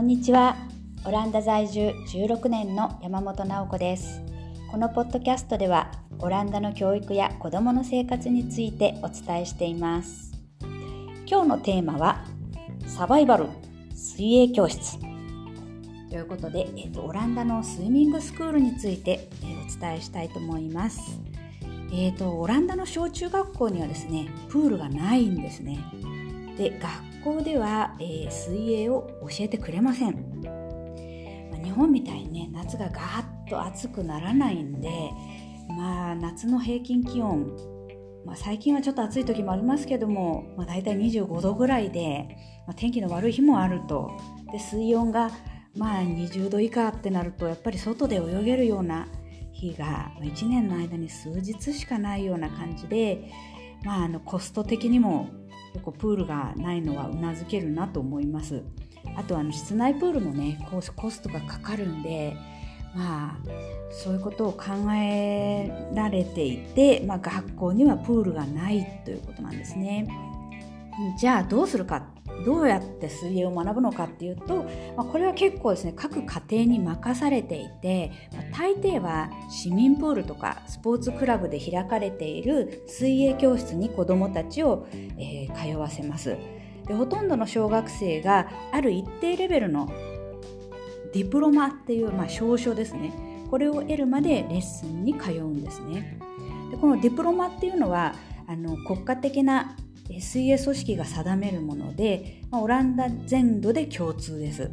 こんにちは。オランダ在住16年の山本直子です。このポッドキャストではオランダの教育や子どもの生活についてお伝えしています。今日のテーマはサバイバル水泳教室。ということで、えーと、オランダのスイミングスクールについて、えー、お伝えしたいと思います。えーと、オランダの小中学校にはですねプールがないんですね。で学校では、えー、水泳を教えてくれません、まあ、日本みたいにね夏がガーッと暑くならないんでまあ夏の平均気温、まあ、最近はちょっと暑い時もありますけども、まあ、大体25度ぐらいで、まあ、天気の悪い日もあると。で水温がまあ20度以下ってなるとやっぱり外で泳げるような日が1年の間に数日しかないような感じで、まあ、あのコスト的にも構プールがないのはうなずけるなと思います。あとあの室内プールもねコストがかかるんでまあそういうことを考えられていて、まあ、学校にはプールがないということなんですね。じゃあどうするかどうやって水泳を学ぶのかっていうと、まあ、これは結構ですね各家庭に任されていて、まあ、大抵は市民プールとかスポーツクラブで開かれている水泳教室に子どもたちを、えー、通わせます。でほとんどの小学生がある一定レベルのディプロマっていう、まあ、証書ですね。これを得るまでレッスンに通うんですね。でこのディプロマっていうのはあの国家的な水泳組織が定めるもので、まあ、オランダ全土で共通です。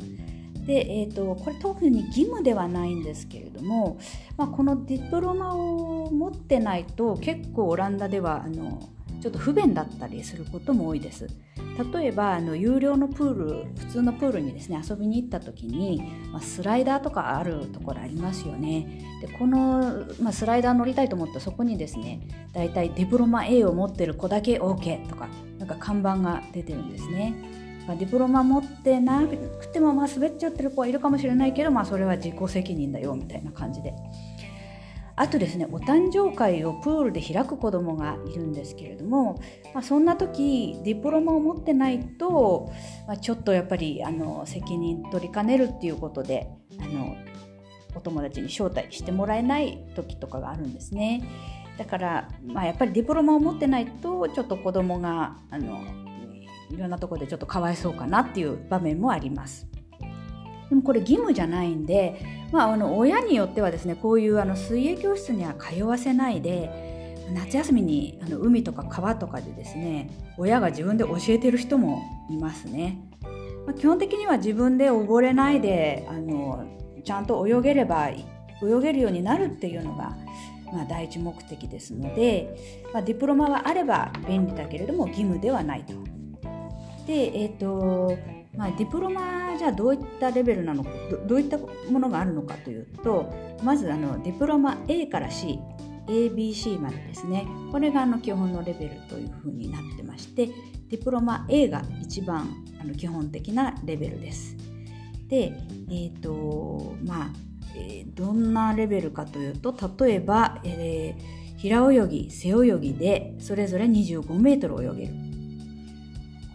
で、えーと、これ特に義務ではないんですけれども、まあ、このディプロマを持ってないと結構オランダではあのちょっと不便だったりすることも多いです。例えばあの有料のプール普通のプールにですね遊びに行った時に、まあ、スライダーとかあるところありますよね。でこの、まあ、スライダー乗りたいと思ったらそこにですねだいたいデプロマ A を持ってる子だけ OK とかなんか看板が出てるんですね。まあ、デプロマ持ってなくてもまあ滑っちゃってる子はいるかもしれないけど、まあ、それは自己責任だよみたいな感じであとですねお誕生会をプールで開く子どもがいるんですけれども、まあ、そんな時ディプロマを持ってないと、まあ、ちょっとやっぱりあの責任取りかねるっていうことであのお友達に招待してもらえない時とかがあるんですね。だから、まあ、やっぱりディプロマを持ってないとちょっと子どもがあのいろんなところでちょっとかわいそうかなっていう場面もあります。でもこれ義務じゃないんで、まあ、あの親によってはですねこういうあの水泳教室には通わせないで夏休みにあの海とか川とかでですね親が自分で教えてる人もいますね。まあ、基本的には自分で溺れないであのちゃんと泳げれば泳げるようになるっていうのが、まあ、第一目的ですので、まあ、ディプロマはあれば便利だけれども義務ではないと。で、えーとまあ、ディプロマじゃどういったレベルなのどういったものがあるのかというとまずあのディプロマ A から C ABC までですねこれがあの基本のレベルというふうになってましてディプロマ A が一番あの基本的なレベルです。で、えーとまあえー、どんなレベルかというと例えば、えー、平泳ぎ背泳ぎでそれぞれ25メートル泳げる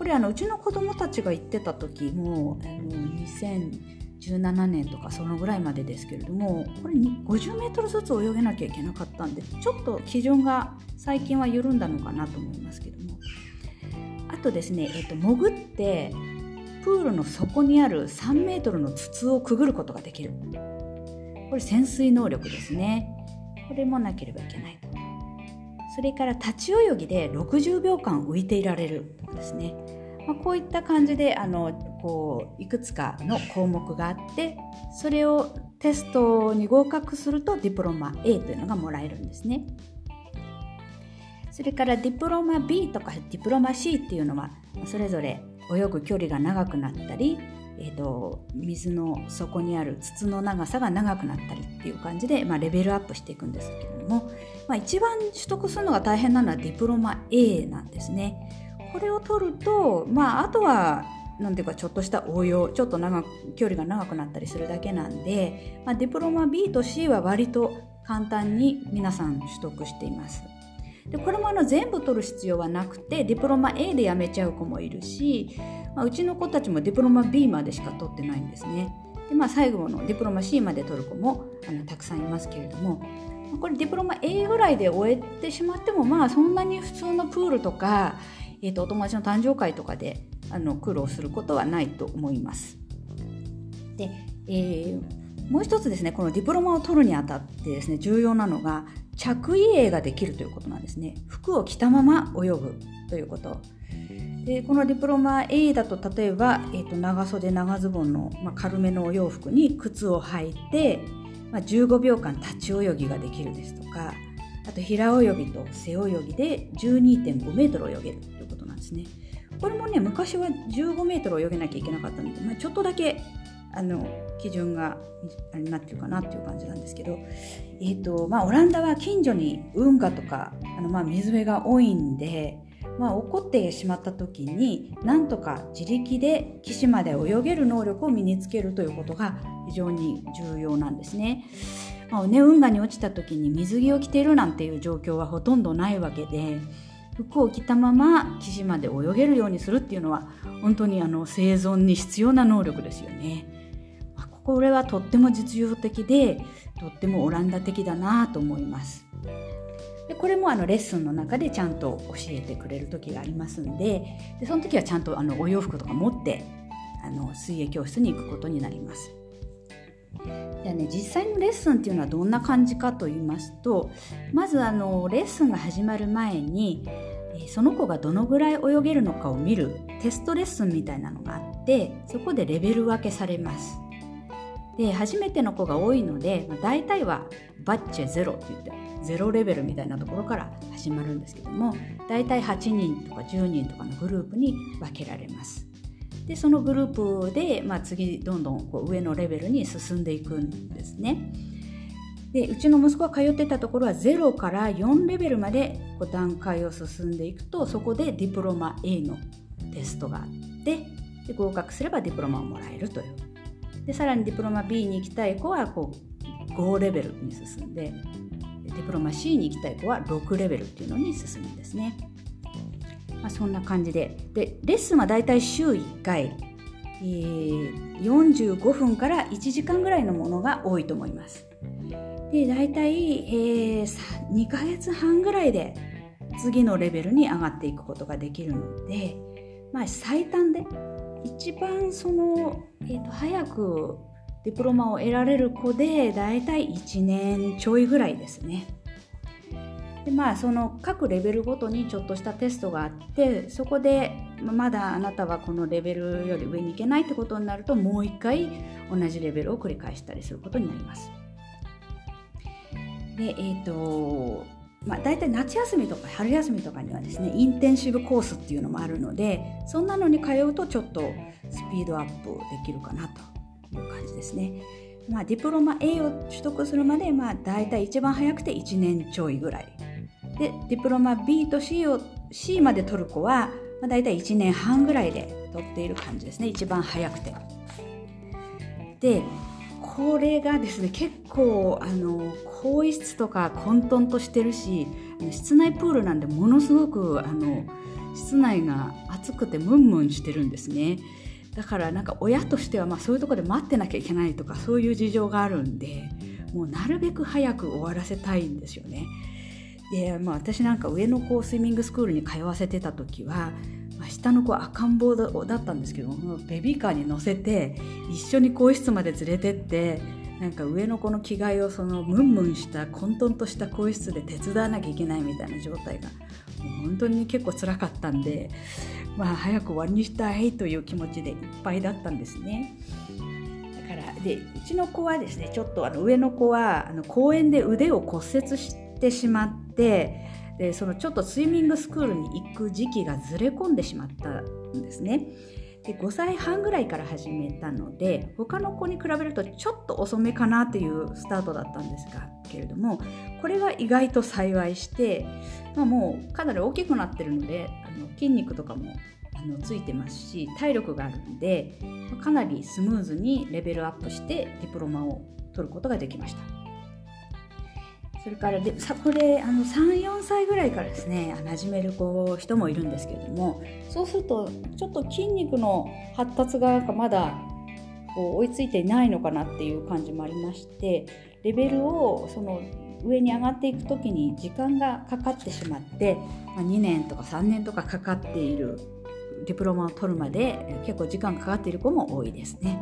これあのうちの子供たちが行ってた時もあの2017年とかそのぐらいまでですけれどもこれ50メートルずつ泳げなきゃいけなかったんでちょっと基準が最近は緩んだのかなと思いますけども。あとですね、えーと、潜ってプールの底にある3メートルの筒をくぐることができる。これ潜水能力ですね。これもなければいけないそれから立ち泳ぎで60秒間浮いていられるですね、まあ、こういった感じであのこういくつかの項目があってそれをテストに合格するとディプロマ A というのがもらえるんですね。それからディプロマ B とかディプロマ C っていうのはそれぞれ泳ぐ距離が長くなったり、えーと、水の底にある筒の長さが長くなったりっていう感じで、まあ、レベルアップしていくんですけれども、まあ、一番取得するのが大変なのはディプロマ A なんですね。これを取ると、まあ、あとはなんていうかちょっとした応用ちょっと長距離が長くなったりするだけなんで、まあ、ディプロマ B と C は割と簡単に皆さん取得しています。でこれもあの全部取る必要はなくてディプロマ A でやめちゃう子もいるし、まあ、うちの子たちもディプロマ B までしか取ってないんですね。でまあ、最後のディプロマ C まで取る子もあのたくさんいますけれどもこれディプロマ A ぐらいで終えてしまってもまあそんなに普通のプールとか、えー、とお友達の誕生会とかであの苦労することはないと思います。で、えー、もう一つですねこのディプロマを取るにあたってですね重要なのが着衣泳ができるということなんですね。服を着たまま泳ぐということ。でこのディプロマ A だと例えば、えー、と長袖長ズボンの、まあ、軽めのお洋服に靴を履いて、まあ、15秒間立ち泳ぎができるですとかあと平泳ぎと背泳ぎで12.5メートル泳げる。いうことなんですね。これもね昔は15メートル泳げなきゃいけなかったので、まあ、ちょっとだけあの基準があれになってるかなっていう感じなんですけど、えーとまあ、オランダは近所に運河とかあのまあ水辺が多いんで、まあ、起こってしまった時になんとか自力で岸まで泳げる能力を身につけるということが非常に重要なんですね。まあね、運河に落ちた時に水着を着ているなんていう状況はほとんどないわけで服を着たまま岸まで泳げるようにするっていうのは本当にあの生存に必要な能力ですよね。これはとっても実用的でとってもオランダ的だなと思います。でこれもあのレッスンの中でちゃんと教えてくれる時がありますんででその時はちゃんとあのお洋服とか持ってあの水泳教室に行くことになります。じゃあね実際のレッスンっていうのはどんな感じかと言いますとまずあのレッスンが始まる前にその子がどのぐらい泳げるのかを見るテストレッスンみたいなのがあってそこでレベル分けされます。で初めての子が多いので、まあ、大体はバッチェゼロって言ってゼロレベルみたいなところから始まるんですけども大体8人とか10人とかのグループに分けられます。でそのグループで、まあ、次どんどんこう上のレベルに進んでいくんですね。でうちの息子が通ってたところは0から4レベルまでこう段階を進んでいくとそこでディプロマ A のテストがあってで合格すればディプロマをもらえるというでさらにディプロマ B に行きたい子はこう5レベルに進んでディプロマ C に行きたい子は6レベルっていうのに進むんですね。まあ、そんな感じででレッスンはだいたい週1回、えー、45分から1時間ぐらいのものが多いと思います。でだいたい、えー、2ヶ月半ぐらいで次のレベルに上がっていくことができるので、まあ、最短で一番その、えーと、早くディプロマを得られる子でだいたい1年ちょいぐらいですね。でまあその各レベルごとにちょっとしたテストがあってそこでまだあなたはこのレベルより上に行けないってことになるともう一回同じレベルを繰り返したりすることになります。でえ、ー、とまあ、大体夏休みとか春休みとかにはですねインテンシブコースっていうのもあるのでそんなのに通うとちょっとスピードアップできるかなという感じですね。まあ、ディプロマ A を取得するまで、まあ、大体一番早くて1年ちょいぐらいでディプロマ B と C を C まで取る子は、まあ、大体1年半ぐらいで取っている感じですね。一番早くて。でこれがですね結構あの更衣室とか混沌としてるし室内プールなんでものすごくあの室内が暑くてムンムンしてるんですね。だからなんか親としてはまあそういうところで待ってなきゃいけないとかそういう事情があるんでもうなるべく早く終わらせたいんですよね。で、まあ、私なんか上の子をスイミングスクールに通わせてた時はまあ、下の子赤ん坊だったんですけどベビーカーに乗せて一緒に更衣室まで連れてってなんか上の子の着替えをそのムンムンした混沌とした更衣室で手伝わなきゃいけないみたいな状態がもう本当に結構辛かったんで、まあ、早く終わりにしたいという気持ちでいっぱいだったんですね。だからでうちの子はですねちょっとあの上の子はあの公園で腕を骨折してしまってでそのちょっとスイミングスクールに行く時期がずれ込んでしまったんですね。で5歳半ぐらいから始めたので他の子に比べるとちょっと遅めかなっていうスタートだったんですがけれどもこれが意外と幸いして、まあ、もうかなり大きくなってるのであの筋肉とかもあのついてますし体力があるんでかなりスムーズにレベルアップしてディプロマを取ることができました。それからでさこれあの34歳ぐらいからですね始める子人もいるんですけれどもそうするとちょっと筋肉の発達がまだこう追いついていないのかなっていう感じもありましてレベルをその上に上がっていく時に時間がかかってしまって、ま、2年とか3年とかかかっているディプロマを取るまで結構時間かかっている子も多いですね。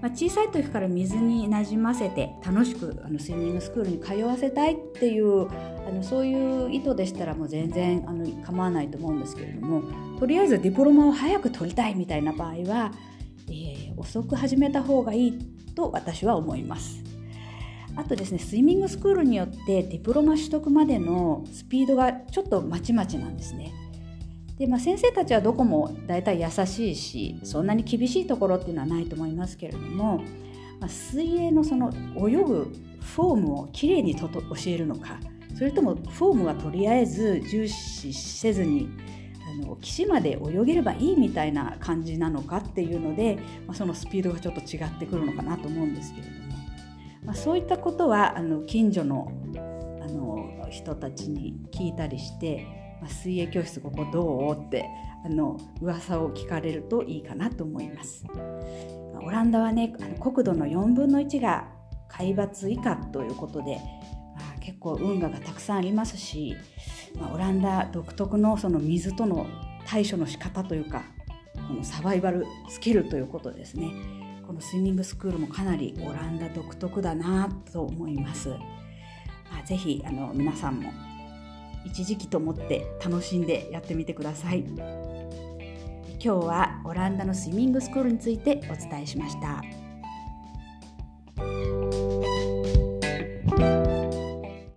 まあ、小さい時から水になじませて楽しくあのスイミングスクールに通わせたいっていうあのそういう意図でしたらもう全然あの構わないと思うんですけれどもとりあえずディプロマを早く取りたいみたいな場合は、えー、遅く始めた方がいいと私は思います。あとですねスイミングスクールによってディプロマ取得までのスピードがちょっとまちまちなんですね。でまあ、先生たちはどこも大体優しいしそんなに厳しいところっていうのはないと思いますけれども、まあ、水泳のその泳ぐフォームをきれいにとと教えるのかそれともフォームはとりあえず重視せずにあの岸まで泳げればいいみたいな感じなのかっていうので、まあ、そのスピードがちょっと違ってくるのかなと思うんですけれども、まあ、そういったことはあの近所のあの人たちに聞いたりしてまあ、水泳教室ここどうってあの噂を聞かれるといいかなと思います。オランダはね国土の4分の1が海抜以下ということで、まあ、結構運河がたくさんありますし、まあ、オランダ独特のその水との対処の仕方というかこのサバイバルスキルということですねこのスイミングスクールもかなりオランダ独特だなと思います。まあ、ぜひあの皆さんも一時期と思って楽しんでやってみてください今日はオランダのスイミングスクールについてお伝えしました。